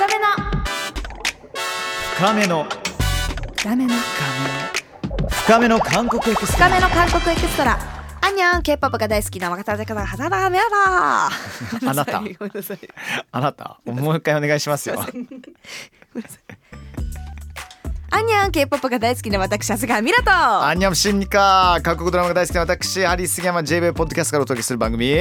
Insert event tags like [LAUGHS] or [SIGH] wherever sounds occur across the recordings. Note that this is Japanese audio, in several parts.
深めの。深めの。深めの。深めの韓国エクスト深ラめの韓国エクストラ。アンニャン K-POP が大好きな若田方はだめやだあなた。[LAUGHS] あなた。もう一回お願いしますよアンニャン K-POP が大好きな私長谷川ミラとアンニャムシンニカ韓国ドラマが大好きな私ハリー杉山 JB ポッドキャストからお届けする番組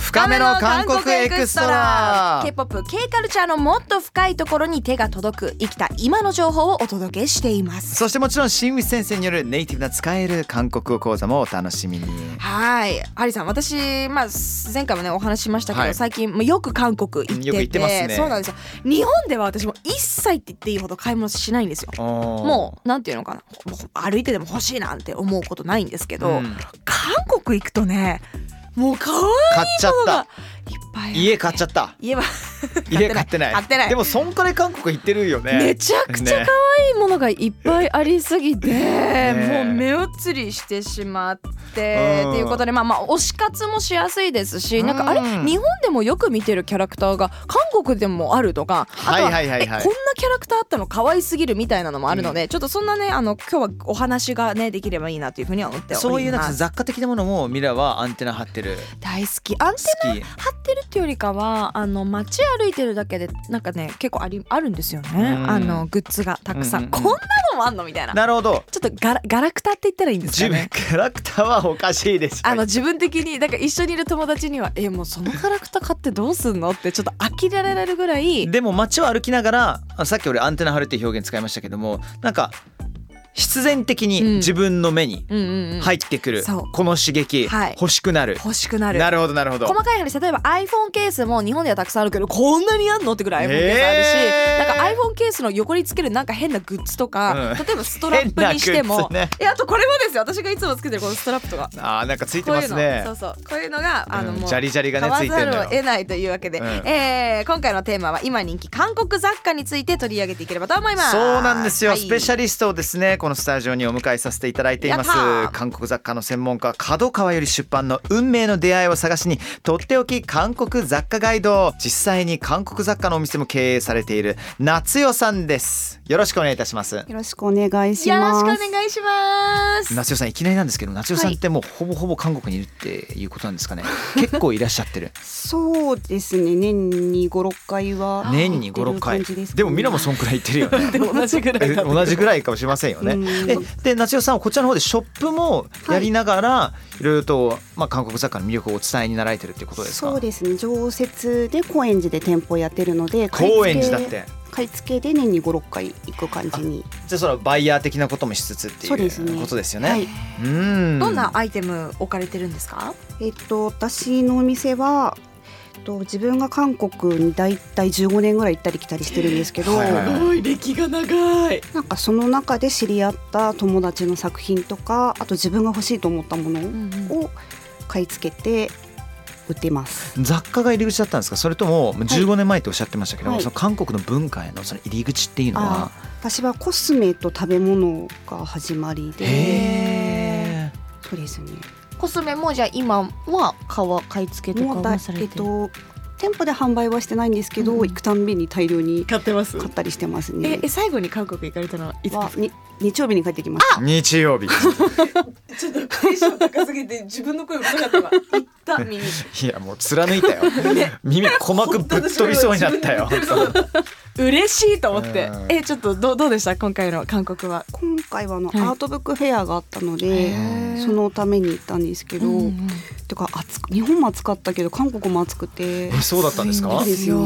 深めの韓国エクストラ。K-POP、K カルチャーのもっと深いところに手が届く生きた今の情報をお届けしています。そしてもちろん新内先生によるネイティブな使える韓国語講座もお楽しみに。はい。ハリーさん私、まあ、前回もねお話ししましたけど、はい。最近まあよく韓国行ってて。よく行ってますね。そうなんですよ。日本では私も一切って言っていいほど買い物しないんですよももうなんていうのかな。歩いてでも欲しいなんて思うことないんですけど、うん。韓国行くとねもう可愛いものがた。いっぱいある家買っちゃった。家は [LAUGHS] 家買ってない。買ってない。でもそんくらい韓国行ってるよね。めちゃくちゃ可愛いものがいっぱいありすぎて、ね。もう目移りしてしまって、うん。っていうことでまあまあ推し活もしやすいですし、なんかあれうん日本でもよく見てるキャラクターが韓国でもあるとかあとは,、はいはい。はいはいえこんなキャラクターあったの可愛すぎるみたいなのもあるので、ちょっとそんなねあの今日はお話がねできればいいなというふうには思っております。そういうなんか雑貨的なものもミラはアンテナ張ってる。大好き。アンテナ張ってるっていうよりかはあの街歩いてるだけでなんかね結構ありあるんですよね、うん。あのグッズがたくさん,、こんなのもあんのみたいな。なるほど。ちょっとガラガラクタって言ったらいいんです自分かね。キャラクターはおかしいでしょ。あの自分的にだから一緒にいる友達には「えもうそのキャラクター買ってどうすんの?」ってちょっと呆れられるぐらい。でも街を歩きながらあさっき俺アンテナ張るっていう表現使いましたけどもなんか必然的にうん。自分の目に入ってくる、この刺激、はい。欲しくなる。欲しくなる。なるほどなるほど。細かい話例えば iPhone ケースも日本ではたくさんあるけどこんなにあんのってぐらい iPhone ケースあるし、なんか iPhone ケースの横につけるなんか変なグッズとか、うん。例えばストラップにしても、あとこれもですよ。私がいつもつけてるこのストラップとかあーなんかついてますね。そうそう。こういうのがあの、うん。もうジャリジャリがねるを得ないというわけで、うん。えー今回のテーマは今人気韓国雑貨について取り上げていければと思います。そうなんですよ、はい。スペシャリストをですねこのスタジオにお迎えさせていただいています。韓国雑貨の専門家角川より出版の運命の出会いを探しにとっておき韓国雑貨ガイド。実際に韓国雑貨のお店も経営されている夏代さんですよろしくお願いいたします。よろしくお願いしよろします。くお願いします。夏代さんいきなりなんですけど夏代さんってもうほぼほぼ韓国にいるっていうことなんですかね。[LAUGHS] 結構いらっしゃってる。そうですね。年に五六回は年に56行ってる回でね。でもミラもそんくらい行ってるよね。で [LAUGHS] も同じぐらい同じぐらいかもしれませんよね。で夏代さんはこちらの方でショップもやりながら、い、ろいろと、まあ、韓国雑貨の魅力をお伝えになられてるっていうことですか？そうですね。常設で高円寺で店舗やってるので、高円寺だって買い付けで年に五六回行く感じに。じゃあそのバイヤー的なこともしつつっていうそうですねことですよね。はい。うんどんなアイテム置かれてるんですか？えっと私のお店は。えっと自分が韓国にだいたい15年ぐらい行ったり来たりしてるんですけど、はいはいはいい歴が長いなんかその中で知り合った友達の作品とかあと自分が欲しいと思ったものを買い付けて売ってます。雑貨が入り口だったんですか？それとも15年前っておっしゃってましたけども、はい。その韓国の文化へのその入り口っていうのは、私はコスメと食べ物が始まりで。へそうですね。コスメもじゃあ今は買わ買い付けとかもされてる？えっと店舗で販売はしてないんですけど、うん行くたんびに大量に買ってます。買ったりしてますえね。え最後に韓国行かれたのはいつはに日曜日に帰ってきましたー日曜日。[LAUGHS] ちょっとテンション高すぎて自分の声も高かったわ。言った耳。いやもう貫いたよ。[LAUGHS] 耳鼓膜ぶっ飛びそうになったよ嬉しいと思って。うん。えちょっとどうどうでした？今回の韓国は。今回はあの、はい。アートブックフェアがあったのへでー。そのために行ったんですけど、うんうん。てか暑く日本も暑かったけど韓国も暑くてえそうだったんですか？そうですよ。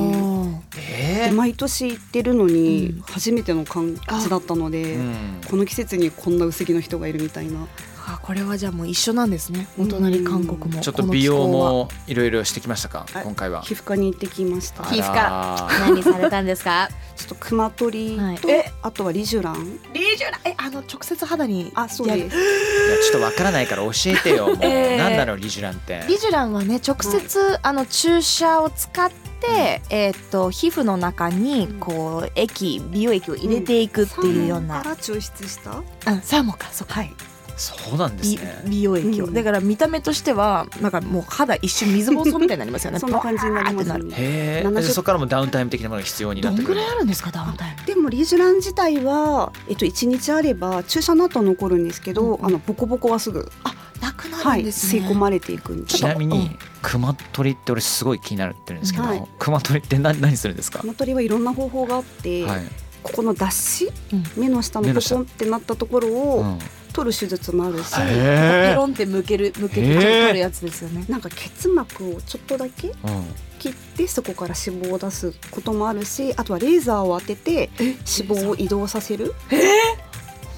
えで毎年行ってるのにうん。初めての感じだったので、うん。この季節にこんな薄着の人がいるみたいなあこれはじゃあもう一緒なんですね。お隣韓国もちょっと美容もいろいろしてきましたか？はい今回は。皮膚科に行ってきました。あちょ皮膚科ら何されたんですか？っとクマ取りと、はい。え？あとはリジュラン？リージュラえあの直接肌にあそうです。いやちょっとわからないから教えてよ。もう、[LAUGHS] えーなんだろうリジュランって？リジュランはね直接、あの注射を使って、えーっと皮膚の中にこう液美容液を入れていくっていうような、サーモンから抽出した？うんサーモンか。そうか。はいそうなんです美ね美容液を、うん。だから見た目としてはなんかもう肌一瞬水ぼうそうみたいになりますよね。[LAUGHS] そんな感じになります。ねへえ70そこからもダウンタイム的なものが必要になってくる。どんぐらいあるんですかダウンタイム。でもリージュラン自体は、えっと、1日あれば注射の後残るんですけど、うん。あのボコボコはすぐ、あなくなはい、るんですね、吸い込まれていくんでちなみにうん。クマ取りって俺すごい気になってるんですけど、はい。クマ取りって何 [LAUGHS] 何するんですか、カマ取りはいろんな方法があって、はい。ここの脱脂うん。目の下のポコンってなったところうをん、取る手術もあるし、ペへロンって向ける向けて取るやつですよね、なんか結膜をちょっとだけうん。切ってそこから脂肪を出すこともあるしあとはレーザーを当てて脂肪を移動させる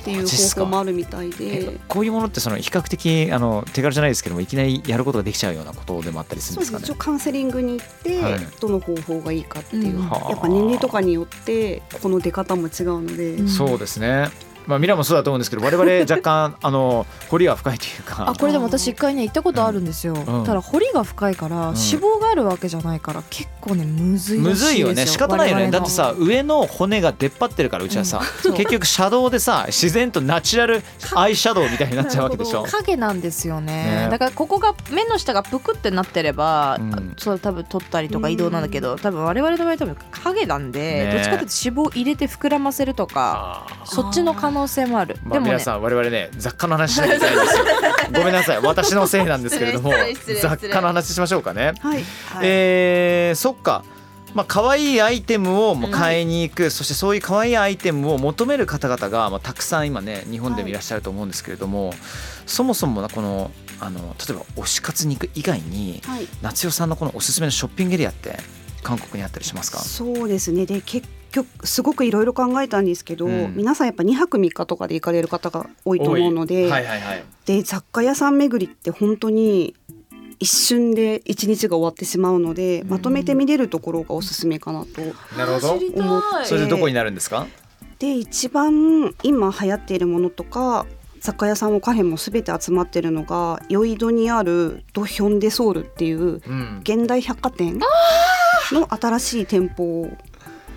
っていう方法もあるみたいえで。こういうものってその比較的あの手軽じゃないですけどもいきなりやることができちゃうようなことでもあったりするんそうです。かね一応カウンセリングに行って、はい。どの方法がいいかっていう、うん。やっぱ年齢とかによってこの出方も違うので、うんそうですねまあミラもそうだと思うんですけど我々若干 [LAUGHS] あの彫りが深いというか。あこれでも私一回ね行ったことあるんですよ、ん。ただ彫りが深いから、ん。脂肪があるわけじゃないから結構ねむずいむですよ。ずいよね。仕方ないよね。だってさ上の骨が出っ張ってるからうちはさ、そう。結局シャドウでさ自然とナチュラルアイシャドウみたいになっちゃうわけでしょ。影なんですよね。ね。だからここが目の下がぷくってなってれば、うん。そう多分取ったりとか移動なんだけど、多分我々の場合多分影なんで、ね。どっちかというと脂肪を入れて膨らませるとかそっちの可能性もある。まあ、でもね。皆さん我々ね雑貨の話しなきゃいけないんですよ。[LAUGHS] ごめんなさい。私のせいなんですけれども雑貨の話しましょうかね、はい、はい。えーそっか。まあ可愛いアイテムをもう買いに行く、そしてそういう可愛いアイテムを求める方々が、まあ、たくさん今ね日本でもいらっしゃると思うんですけれども、そもそもこのあの例えば推し活に行く以外にはい。夏代さんのこのおすすめのショッピングエリアって韓国にあったりしますか？そうですね。で結局すごくいろいろ考えたんですけど、うん。皆さんやっぱ2泊3日とかで行かれる方が多いと思うので,、はいはいはい。で雑貨屋さん巡りって本当に一瞬で一日が終わってしまうので、まとめて見れるところがおすすめかなと。なるほど。知りたい。思っそれでどこになるんですか、で一番今流行っているものとか雑貨屋さんもカフェも全て集まってるのがヨイドにあるドヒョンデソウルっていううん、現代百貨店の新しい店舗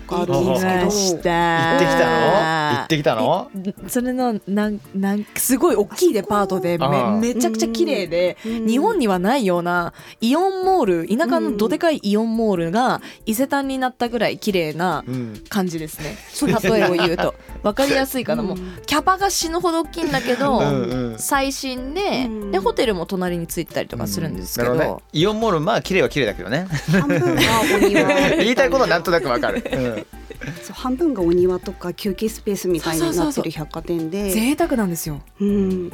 があるんですけど行きました。行ってきたの？行ってきたの？それの？なんなんすごい大きいデパートでめめちゃくちゃ綺麗で、うん。日本にはないようなイオンモール田舎のどでかいイオンモールが伊勢丹になったぐらい綺麗なうん。感じですね。例えを言うと。分かりやすいかな、もうキャパが死ぬほど大きいんだけど、うんうん。最新で,、うん。でホテルも隣についてたりとかするんですけど,、なるほねイオンモールまあ綺麗は綺麗だけどね。半分がお庭言いたいことはなんとなくわかる、うん [LAUGHS] そう半分がお庭とか休憩スペースみたいになってる百貨店で。贅沢なんですよ。うん。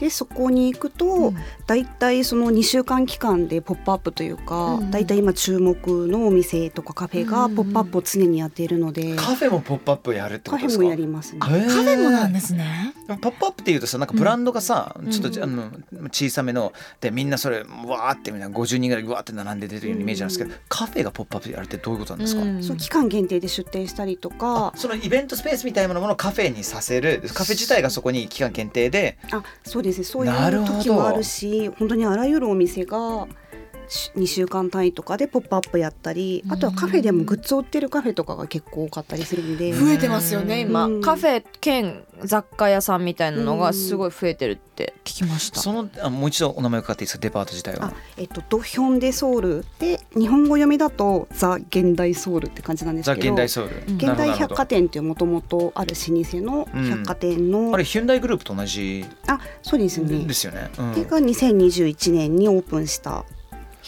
でそこに行くと、うん。だいたいその2週間期間で「ポップアップというか、うんだいたい今注目のお店とかカフェがうん「ポップアップを常にやっているので、カフェもポップアップやるってことですか？カフェもやりますね。へーですね。ポップアップっていうとさなんかブランドがさ、うん。ちょっと、うんあの小さめのでみんなそれわーってみんな50人ぐらいわーって並んで出てるイメージなんですけど、カフェがポップアップやるってどういうことなんですか、うん。そう期間限定で出店したりとか。そのイベントスペースみたいなものをカフェにさせる。カフェ自体がそこに期間限定で。あそうですね。そういう時もあるし本当にあらゆるお店が2週間単位とかで「ポップアップやったりあとはカフェでもグッズを売ってるカフェとかが結構多かったりするんで。増えてますよね今、うん。カフェ兼雑貨屋さんみたいなのがすごい増えてるって聞きました、そのあもう一度お名前伺っていいですかデパート自体は？あえっと、ドヒョンデソウルで日本語読みだとザ・現代ソウルって感じなんですザ・けど。現代ソウル、うん。現代百貨店っていうもともとある老舗の百貨店の、あれヒュンダイグループと同じあそうですね、ですよね、うん。が2021年にオープンした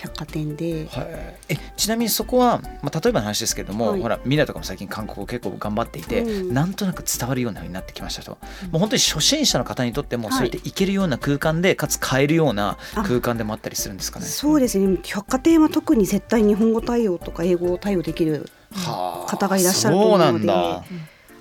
百貨店で、はい、えちなみにそこは、まあ、例えばの話ですけれども、はい。ほらミラとかも最近韓国語結構頑張っていて、うん。なんとなく伝わるようなようになってきましたと、もう本当に初心者の方にとってもはい。そうやって行けるような空間で、かつ買えるようなあ。空間でもあったりするんですかね。そうですね。百貨店は特に絶対日本語対応とか英語対応できるはあ。方がいらっしゃると思うので。そうなんだ。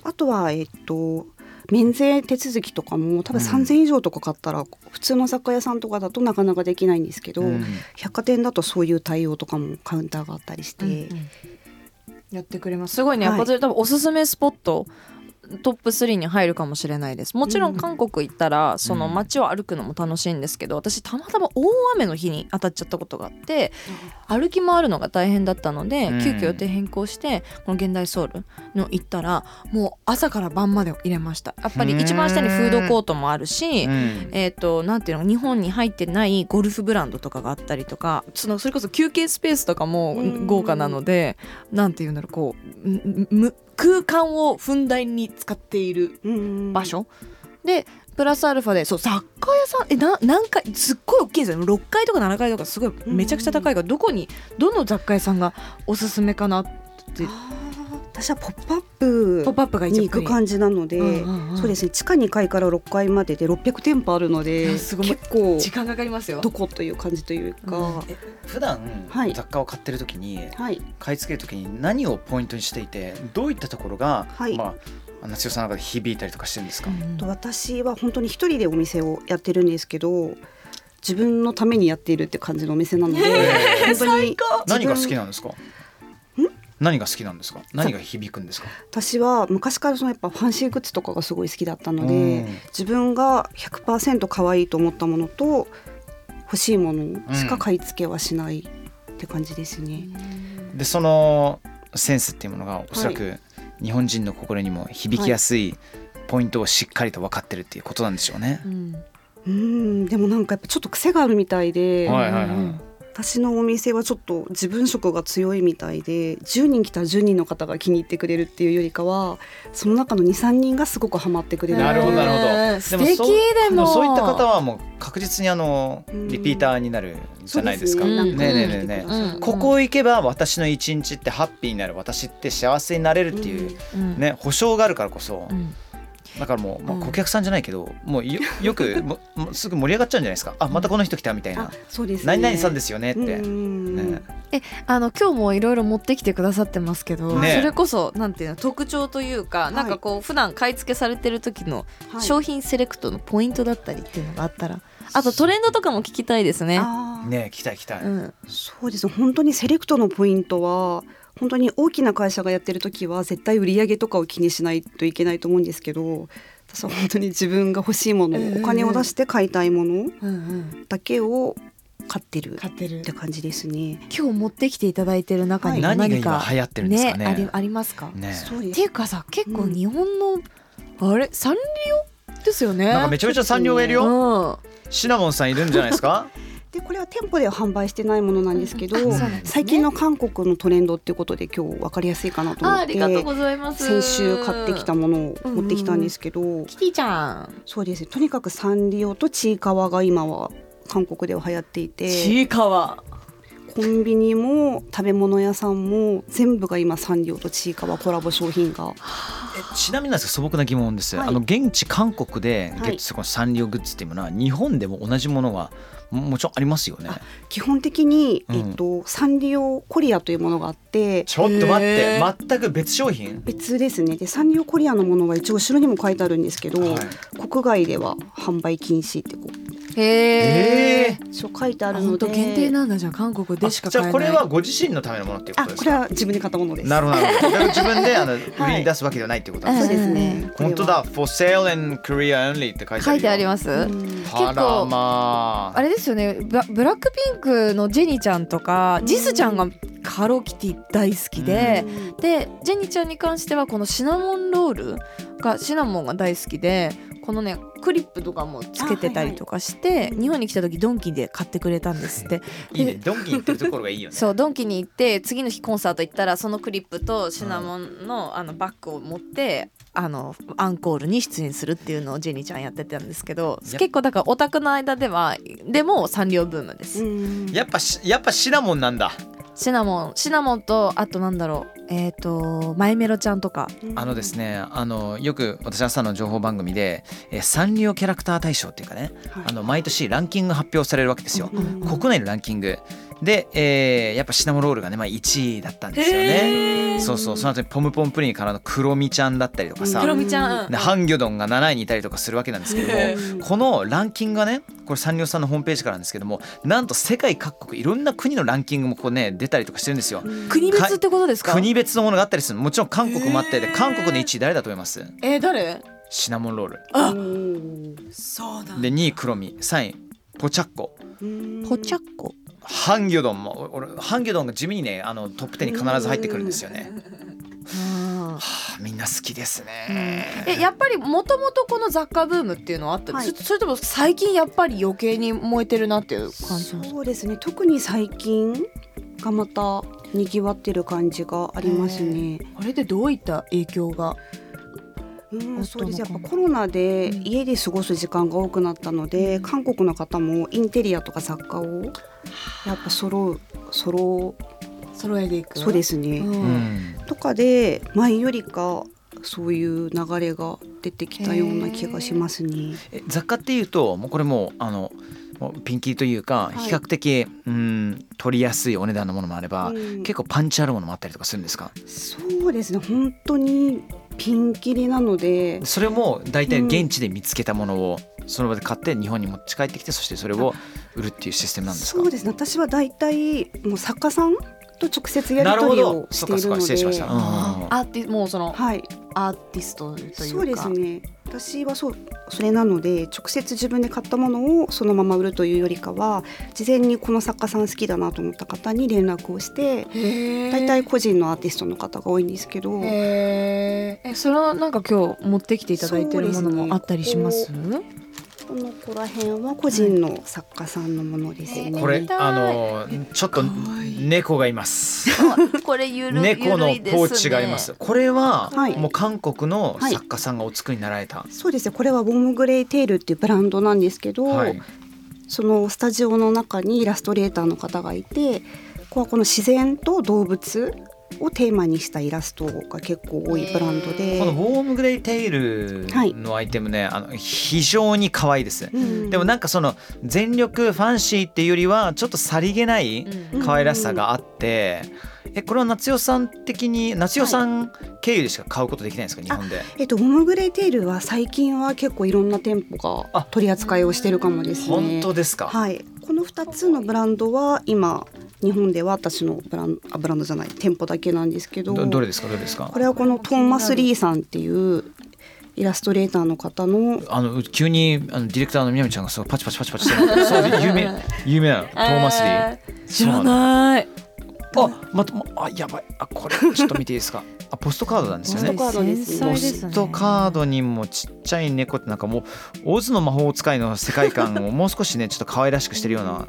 あとはえっと免税手続きとかも多分うん。3000以上とか買ったら、普通の雑貨屋さんとかだとなかなかできないんですけど、うん。百貨店だとそういう対応とかもカウンターがあったりして、うんうん。やってくれます。すごいね。やっぱはい多分おすすめスポットトップ3に入るかもしれないです。もちろん韓国行ったらその街を歩くのも楽しいんですけど私たまたま大雨の日に当たっちゃったことがあって歩き回るのが大変だったのでうん。急遽予定変更してこの現代ソウルの行ったらもう朝から晩まで入れました。やっぱり一番下にフードコートもあるし、うん。えー、となんていうの日本に入ってないゴルフブランドとかがあったりとかそのそれこそ休憩スペースとかもうん。豪華なのでなんていうんだろうこうむ空間をふんだんに使っているうん場所、でプラスアルファでそう雑貨屋さん。えな何階すっごい大きいんですよ。6階とか7階とかすごいめちゃくちゃ高いからどこにどの雑貨屋さんがおすすめかなって私はポップアップポップアップがに行く感じなので、うんうんうんそうですね。地下2階から6階までで600店舗あるのいでやすごい。結構時間かかりますよ。どこという感じというか、うん。普段はい。雑貨を買ってる時にはい。買い付ける時に何をポイントにしていてどういったところが、はい。まあ夏代さんの中で響いたりとかしてるんですか、と私は本当に一人でお店をやってるんですけど自分のためにやっているって感じのお店なので本当に何が好きなんですか？何が好きなんですか？何が響くんですか？私は昔からそのやっぱファンシーグッズとかがすごい好きだったのうん。で自分が100%可愛いと思ったものと欲しいものしか買い付けはしないって感じですね。でそのセンスっていうものがおそらく日本人の心にも響きやすいポイントをしっかりと分かってるっていうことなんでしょうね。うん。うん。でもなんかやっぱちょっと癖があるみたいで、はいはいはい。うん私のお店はちょっと自分色が強いみたいで10人来たら10人の方が気に入ってくれるっていうよりかはその中の23人がすごくハマってくれる。なるほどなるほど。素敵そうでも。そういった方はもう確実にあのうん。リピーターになるじゃないですか。ね。えねねえねえねえ。うん。ここ行けば私の一日ってハッピーになる。私って幸せになれるっていううん。ね保証があるからこそ。うんだからもう、まあ、うん顧客さんじゃないけどもうよ [LAUGHS] よくもすぐ盛り上がっちゃうんじゃないですか。あまたこの人来たみたいな。あそうです、ね、何々さんですよねって、うんね。あの今日もいろいろ持ってきてくださってますけど、ね。それこそなんていうの特徴というか、い。なんかこう普段買い付けされてる時のはい。商品セレクトのポイントだったりっていうのがあったら、あとトレンドとかも聞きたいですね。ね聞きたい聞きたい、うん、そうです。本当にセレクトのポイントは本当に大きな会社がやってる時は絶対売り上げとかを気にしないといけないと思うんですけど私は本当に自分が欲しいもの、うんうんうん。お金を出して買いたいものうんうん、だけを買ってる買ってる。って感じですね。今日持ってきていただいてる中には何か、今流行ってるんですかね。ありありますか、ね。っていうかさ結構うん日本の、あれ？サンリオですよね。なんかめちゃめちゃ産業がいるよ、うん。シナモンさんいるんじゃないですか？でこれは店舗では販売してないものなんですけど、うんね最近の韓国のトレンドっていうことで今日分かりやすいかなと思あありってがとうございます。先週買ってきたものを持ってきたんですけど、キティちゃん。そうですねとにかくサンリオとちいかわが今は韓国では流行っていてちいかわ。コンビニも食べ物屋さんも全部が今サンリオとちいかわコラボ商品がえちなみになんです素朴な疑問です、はいあの現地韓国でゲはいットするサンリオグッズっていうものは日本でも同じものがももちろんありますよね。基本的に、うん。えっと、サンリオコリアというものがあってちょっと待って全く別商品？別ですね。でサンリオコリアのものは一応後ろにも書いてあるんですけど、はい。国外では販売禁止ってこうへえ。えー。そう書いてあるので。限定なんだ。じゃあ韓国でしかあじゃ買えない。あこれはご自身のためのものっていうこあとですか？これは自分で買ったものです。なるほど。自分であの売りに出すわけではないっていうことなん。ですね本当だ。For sale in Korea only って書いてあるよ。書いてあります。うん。あらまああれですよね。ブラブラックピンクのジェニちゃんとか、うん。ジスちゃんがハローキティ大好きで、でジェニちゃんに関してはこのシナモンロールがシナモンが大好きでこのねクリップとかもつけてたりとかして、日本に来た時ドンキで買ってくれたんですって。いいね。ドンキに行ってるところがいいよね。そうドンキに行って次の日コンサート行ったらそのクリップとシナモンのあのバッグを持ってあのアンコールに出演するっていうのをジェニちゃんやってたんですけどや結構だからオタクの間ではでもサンリオブームです、うん。やっぱしやっぱシナモンなんだ。シナモンシナモンとあとなんだろうえっ、とマイメロちゃんとか。あのですねあのよく私朝の情報番組で、えーサンリオキャラクター大賞っていうかねはい。あの毎年ランキング発表されるわけですよ、うん。国内のランキングで、えーやっぱシナモロールがね、まあ、1位だったんですよね。そうそう。その後にポムポンプリンからのクロミちゃんだったりとかさ、クロミちゃん。でハンギョドンが7位にいたりとかするわけなんですけども、へこのランキングがねこれサンリオさんのホームページからなんですけどもなんと世界各国いろんな国のランキングもこうね出たりとかしてるんですよ。国別ってことですか？国別のものがあったりするもちろん韓国もあってで韓国の1位誰だと思います？えー、誰？シナモンロール。あうん。そうだ。で2位クロミ3位ポチャッコ。ポチャッコハンギョドンも俺ハンギョドンが地味にねあのトップ10に必ず入ってくるんですよね。はあ、みんな好きですね。えやっぱりもともとこの雑貨ブームっていうのはあったんです、はい。それとも最近やっぱり余計に燃えてるなっていう感じそうですね。特に最近がまたにぎわってる感じがありますね。あれでどういった影響が？うん、夫そうです。のやっぱコロナでうん。家で過ごす時間が多くなったので、韓国の方もインテリアとか雑貨をやっぱ揃う揃揃えていく？うそうですね、うん。うん、とかで前よりかそういう流れが出てきたような気がしますね。え雑貨っていうともうこれもうあのもうピンキリというかはい。比較的、うん取りやすいお値段のものもあれば、うん。結構パンチあるものもあったりとかするんですか？そうですね。本当にピンキリなので。それも大体現地で見つけたものをその場で買って日本に持ち帰ってきてそしてそれを売るっていうシステムなんですか？そうですね。私は大体もう作家さんと直接やり取りをしているので。失礼しました、うんうんうん。アーティもうそのはい。アーティストというか。そうですね私はそうそれなので直接自分で買ったものをそのまま売るというよりかは事前にこの作家さん好きだなと思った方に連絡をしてへ大体個人のアーティストの方が多いんですけど。えそれはなんか今日持ってきていただいてるものもあったりします？この子ら辺は個人の作家さんのものですね。これあのちょっと猫がいます。[LAUGHS] これゆる猫のポーチがあります。これは、はい。もう韓国のはい作家さんがお作りになられた、そうですね。これはボムグレイテールっていうブランドなんですけど、はい。そのスタジオの中にイラストレーターの方がいてここはこの自然と動物をテーマにしたイラストが結構多いブランドで、このウォームグレイテイルはい。のアイテムね、あの非常に可愛いです、うん。でもなんかその全力ファンシーっていうよりはちょっとさりげないうん。可愛らしさがあって、えこれは夏代さん的に夏代さん経由でしか買うことできないんですか？日本で。えっと、ボムグレイテールは最近は結構いろんな店舗あ。が取り扱いをしてるかもですね。本当ですか、はい、この2つのブランドは今日本では私のブランあブランドじゃない店舗だけなんですけどどどれですか？どれですか？これはこのトーマス・リーさんっていうイラストレーターの方のあの急にあのディレクターのみなみちゃんがそうパチパチパチパチしてる。そうで有名有名なのトーマス・リー、えー知らない。あまたまあやばい。あこれちょっと見ていいですか？あポストカードなんですよね。ポストカードです繊細ポストカードにもちっちゃい猫ってなんかもうオズの魔法使いの世界観をもう少しねちょっと可愛らしくしてるような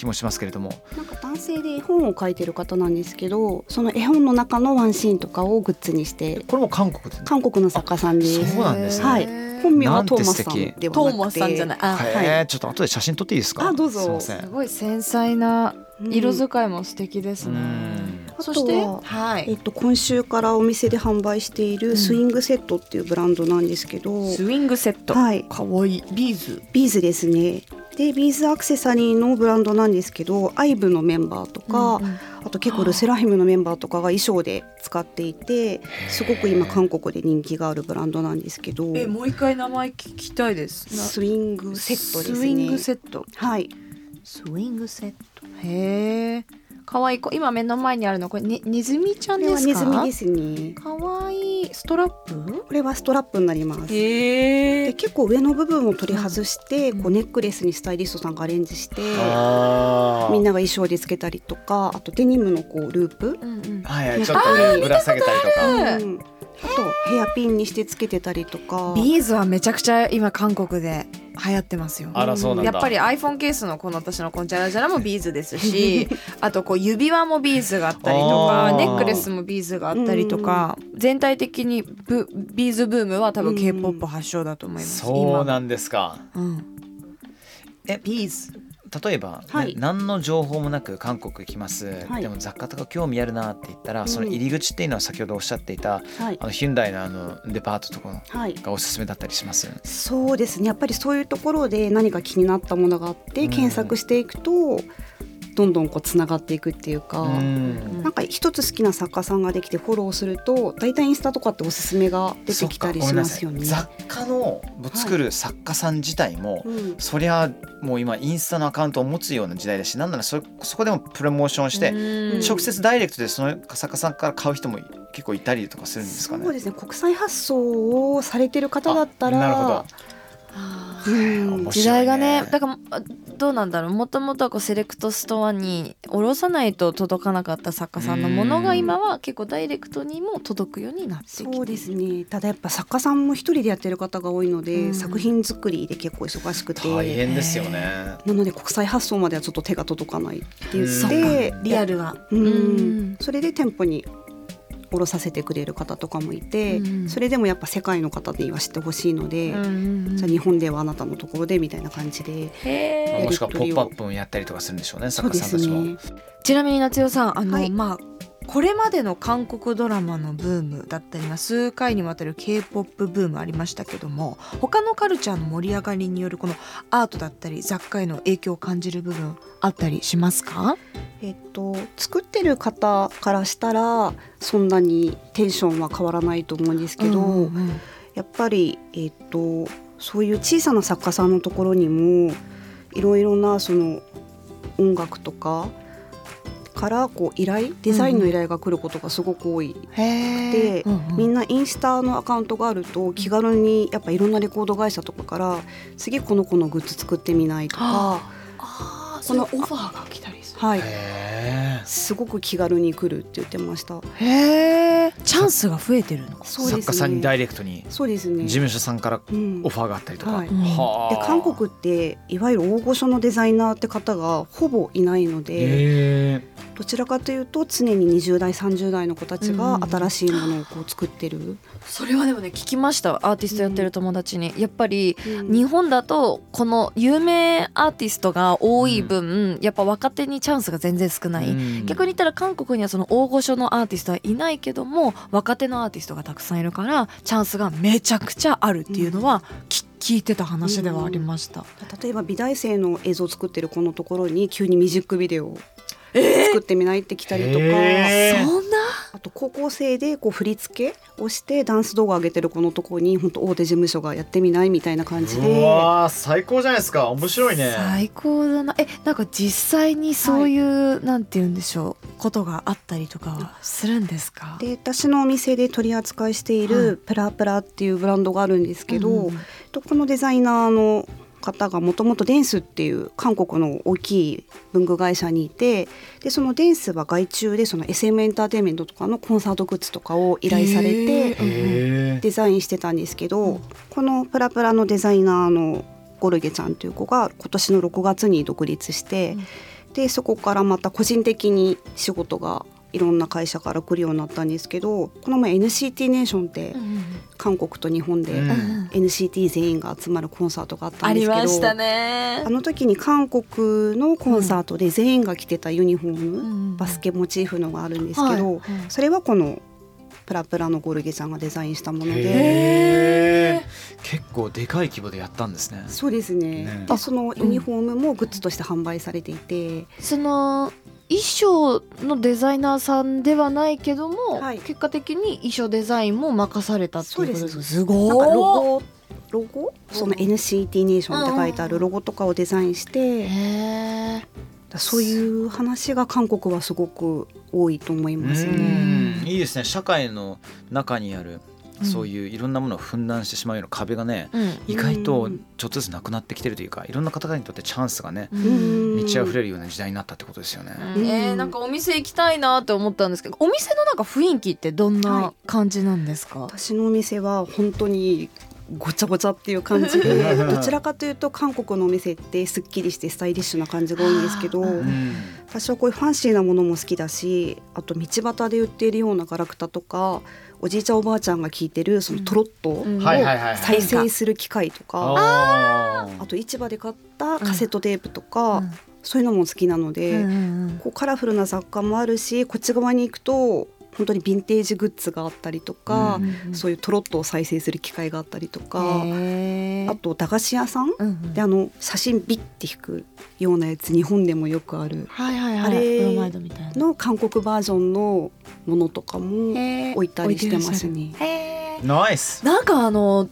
気もしますけれども。なんか男性で絵本を描いてる方なんですけどその絵本の中のワンシーンとかをグッズにしてこれも韓国で韓国の作家さんです。そうなんですね。はい。本名はトーマスさんではなくて。トーマスさんじゃない。あへえちょっと後で写真撮っていいですか？あどうぞ。すいません。すごい繊細なうん。色使いも素敵ですね、うんそしてははい。えっと、今週からお店で販売しているスイングセットっていうブランドなんですけど、スイングセット、はい。かわいい。ビーズ。ビーズですね。でビーズアクセサリーのブランドなんですけど IVE のメンバーとか、うんうん。あと結構 LE SSERAFIM のメンバーとかが衣装で使っていてすごく今韓国で人気があるブランドなんですけどえもう一回名前聞きたいです。なスイングセットですね。スイングセット。はい。スイングセット。へえかわいい子。今目の前にあるのこれねネズミちゃんこれはですかネズミですね。かわいいストラップ？これはストラップになります。へで結構上の部分を取り外して、こうネックレスにスタイリストさんがアレンジして、あー。みんなが衣装でつけたりとかあとデニムのこうループ、うんうん。はいはいちょっとねぶら下げたりとか。うんうん。あとヘアピンにしてつけてたりとか。ビーズはめちゃくちゃ今韓国で流行ってますよ。あらそうなんだ。やっぱり iPhone ケースのこの私のこのジャラジャラもビーズですし [LAUGHS] あとこう指輪もビーズがあったりとかネックレスもビーズがあったりとか全体的にブビーズブームは多分 k p o p 発祥だと思いますそうなんですか。今うん。えビーズ？例えば、ねはい。何の情報もなく韓国行きます、はい。でも雑貨とか興味あるなって言ったら、うん。その入り口っていうのは先ほどおっしゃっていたはい。あのヒュンダイのあのデパートとかはい。がおすすめだったりしますそうですね。やっぱりそういうところで何か気になったものがあって、うん。検索していくとどんどんこうつながっていくっていうか。うんなんか一つ好きな作家さんができてフォローすると大体インスタとかっておすすめが出てきたりしますよね。雑貨の作る作家さん自体も、うんそりゃもう今インスタのアカウントを持つような時代だしなんならそそこでもプロモーションして、うん直接ダイレクトでその作家さんから買う人も結構いたりとかするんですかね。そうですね国際発送をされてる方だったらあなるほどあうん。時代がねだからあどうなんだろう。もともとはこうセレクトストアに卸さないと届かなかった作家さんのものが今は結構ダイレクトにも届くようになってきてそうですね。ただやっぱ作家さんも一人でやってる方が多いので、うん。作品作りで結構忙しくて。大変ですよね。なので国際発送まではちょっと手が届かないって言うんってリアルは。うん。うん。それで店舗に卸させてくれる方とかもいて、うんそれでもやっぱ世界の方には知ってほしいので、うんじゃあ日本ではあなたのところでみたいな感じでもしくはポップアップもやったりとかするんでしょうね作そうです家さんたちも。ね。ちなみに夏代さんあの、はい。まあこれまでの韓国ドラマのブームだったりまあ数回にわたる K-POP ブームありましたけども他のカルチャーの盛り上がりによるこのアートだったり雑貨への影響を感じる部分あったりしますか？えっと、作ってる方からしたらそんなにテンションは変わらないと思うんですけど、うんうん。やっぱり、えっと、そういう小さな作家さんのところにもいろいろなその音楽とかからこう依頼デザインの依頼が来ることがすごく多い、へえで、うんうん。みんなインスタのアカウントがあると気軽にやっぱいろんなレコード会社とかから次この子のグッズ作ってみないとか、ああそのオファーが来たりする。はい、へすごく気軽に来るって言ってました。へえチャンスが増えてるのか。そうですね。作家さんにダイレクトにそうですね。事務所さんからうん。オファーがあったりとか。はい。はあ。で韓国っていわゆる大御所のデザイナーって方がほぼいないので、どちらかというと常に20代30代の子たちがうん。新しいものをこう作ってる、それはでもね聞きました。アーティストやってる友達に、やっぱりうん。日本だとこの有名アーティストが多い分、やっぱ若手にチャンスが全然少ない、うん。逆に言ったら韓国にはその大御所のアーティストはいないけども若手のアーティストがたくさんいるからチャンスがめちゃくちゃあるっていうのは、き聞いてた話ではありました。例えば美大生の映像を作ってる子のところに急にミュージックビデオを作ってみないって来たりとか、へーそんと高校生でこう振り付けをしてダンス動画上げてる子のところに本当大手事務所がやってみないみたいな感じうで。わー最高じゃないですか。面白いね。最高だな。えなんか実際にそういう、なんて言うんでしょうことがあったりとかはするんですか？で私のお店で取り扱いしていはい。るプラプラっていうブランドがあるんですけど、うんうん。とこのデザイナーの方がもともとデンスっていう韓国の大きい文具会社にいてでそのデンスは外注でその SM エンターテインメントとかのコンサートグッズとかを依頼されへてデザインしてたんですけど、うんこのプラプラのデザイナーのゴルゲちゃんという子が今年の6月に独立して、でそこからまた個人的に仕事がいろんな会社から来るようになったんですけどこの前 NCT ネーションって韓国と日本でうん。NCT 全員が集まるコンサートがあったあんですけどりましたね。あの時に韓国のコンサートで全員が着てたユニフォーム、うんバスケモチーフのがあるんですけど、はい。それはこのプラプラのゴルゲちゃんがデザインしたもので。結構でかい規模でやったんですね。そうですね。ね。でそのユニフォームもグッズとして販売されていて、その衣装のデザイナーさんではないけども、はい。結果的に衣装デザインも任されたっていうことですそうです。すごいなんかロゴ？ロゴ？その NCT ネーションって書いてあるロゴとかをデザインして、そういう話が韓国はすごく多いと思いますうね。ん。いいですね。社会の中にあるそういういろんなものを分断してしまうような壁がね、ーうん。意外とちょっとずつなくなってきてるというかいろんな方々にとってチャンスがねうん。満ち溢れるような時代になったってことですよね。うん。えーなんかお店行きたいなって思ったんですけどお店のなんか雰囲気ってどんな感じなんですか、私のお店は本当にごちゃごちゃっていう感じ。でどちらかというと韓国のお店ってすっきりしてスタイリッシュな感じが多いんですけどうん。うん私はこういうファンシーなものも好きだしあと道端で売っているようなガラクタとかおじいちゃんおばあちゃんが聞いてるそのトロットを再生する機械とか、ああと市場で買ったカセットテープとか、うん。そういうのも好きなので、うんうん。こうカラフルな雑貨もあるしこっち側に行くと本当にヴィンテージグッズがあったりとか、うんそういうトロットを再生する機械があったりとか、あと駄菓子屋さん、うんうん。であの写真ビッて引くようなやつ日本でもよくある。はいはいはい。あれブロマイドみたいな。の韓国バージョンのものとかも置いたりしてますね。ナイスなんかあの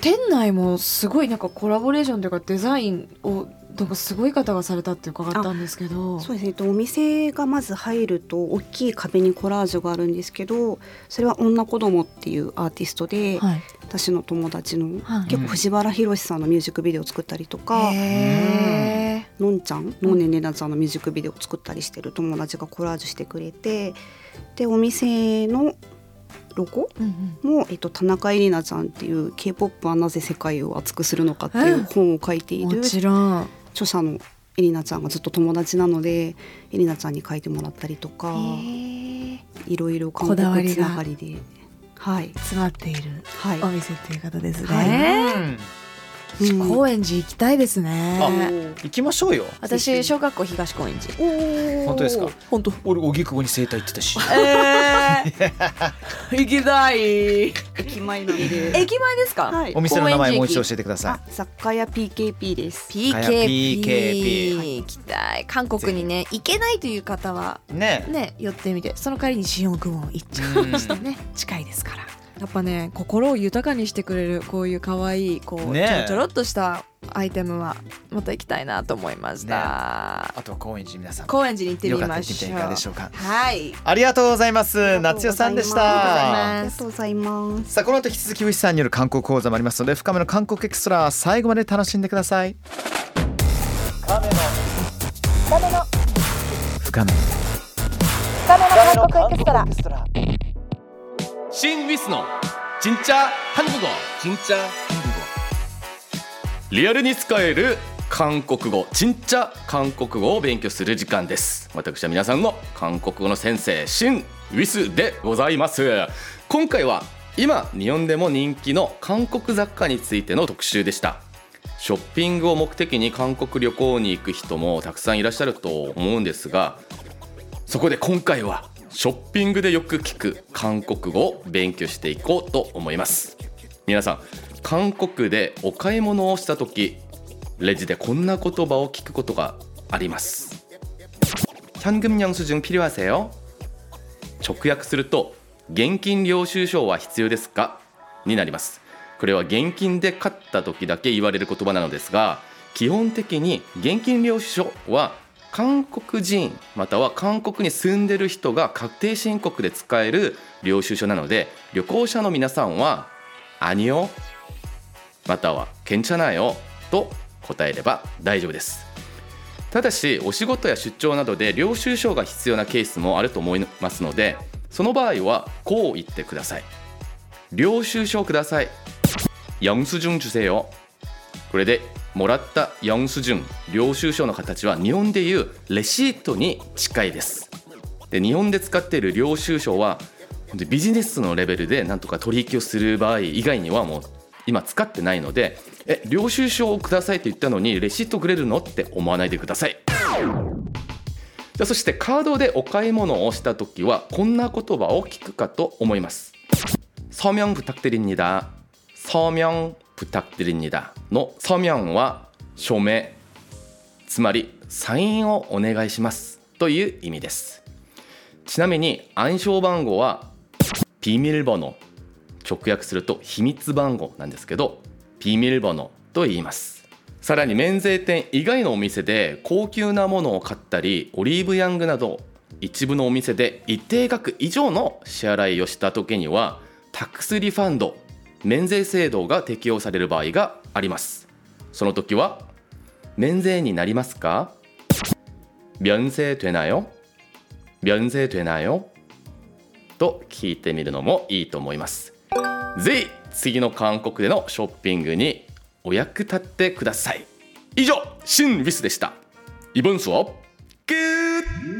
店内もすごいなんかコラボレーションというかデザインをなんかすごい方がされたって伺ったんですけど。そうですね。とお店がまず入ると大きい壁にコラージュがあるんですけどそれは女子供っていうアーティストで、はい。私の友達の、はい。結構藤原宏さんのミュージックビデオを作ったりとか、へのんちゃんのんねねなちゃんのミュージックビデオを作ったりしてる友達がコラージュしてくれてでお店のロゴーうんも、えっと、田中絵里奈ちゃんっていう k p o p はなぜ世界を熱くするのかっていう本を書いている。うんもちろん著者のエリナちゃんがずっと友達なのでエリナちゃんに書いてもらったりとかいろいろ韓国つながりではい。詰まっているはい。お店っていう方ですはい。ね、うんうん。高円寺行きたいですあね行きましょうよ。私小学校東高円寺。本当ですか？本当。俺荻窪に生態行ってたし。えー、[LAUGHS] 行きたい。駅前なんで。駅前ですか、はい。お店の名前もう一度教えてくださあ雑貨屋 PKP です。PKP PKP 行きたい。韓国にね行けないという方はね。ね寄ってみてその代わりにシオン君を行っちゃうんうね近いですからやっぱね心を豊かにしてくれるこういう可愛いこう、ねちょろちょろっとしたアイテムはまた行きたいなと思いました、あとは高円寺皆さん高円寺に行ってみましょう。はいかがでしょうか。はい。ありがとうございます。夏代さんでしあたりがとうございます。さあこの後引き続きウィスさんによる韓国講座もありますので深めの韓国エクストラ最後まで楽しんでください。深めの韓国エクストラ 신 위스노 진짜 한국어 진짜 한국어 리얼に使える韓国語진짜韓国語を勉強する時間です私は皆さんの韓国語の先生シン・ウィスでございます今回は今日本でも人気の韓国雑貨についての特集でしたショッピングを目的に韓国旅行に行く人もたくさんいらっしゃると思うんですがそこで今回は ショッピングでよく聞く韓国語を勉強していこうと思います皆さん韓国でお買い物をした時レジでこんな言葉を聞くことがあります현금영수증필요하세요直訳すると現金領収書は必要ですかになりますこれは現金で買った時だけ言われる言葉なのですが基本的に現金領収書は 韓国人または韓国に住んでる人が確定申告で使える領収書なので旅行者の皆さんは「アニオ」または「괜찮아요」と答えれば大丈夫ですただしお仕事や出張などで領収書が必要なケースもあると思いますのでその場合はこう言ってください領収書ください영수증주세요これで もらった영수증領収書の形は日本でいうレシートに近いですで日本で使っている領収書は本当にビジネスのレベルでなんとか取引をする場合以外にはもう今使ってないのでえ領収書をくださいって言ったのにレシートくれるのって思わないでくださいじゃあそしてカードでお買い物をした時はこんな言葉を聞くかと思います서명부탁드립니다 서명 부탁드립니다の서명は署名つまりサインをお願いしますという意味ですちなみに暗証番号はビミルボノ直訳すると秘密番号なんですけどビミルボノと言いますさらに免税店以外のお店で高級なものを買ったりオリーブヤングなど一部のお店で一定額以上の支払いをした時にはタックスリファンド 免税制度が適用される場合がありますその時は免税になりますか免税되나요免税되나요と聞いてみるのもいいと思いますぜひ次の韓国でのショッピングにお役立ってください以上シン・ウィスでしたイボンスを끝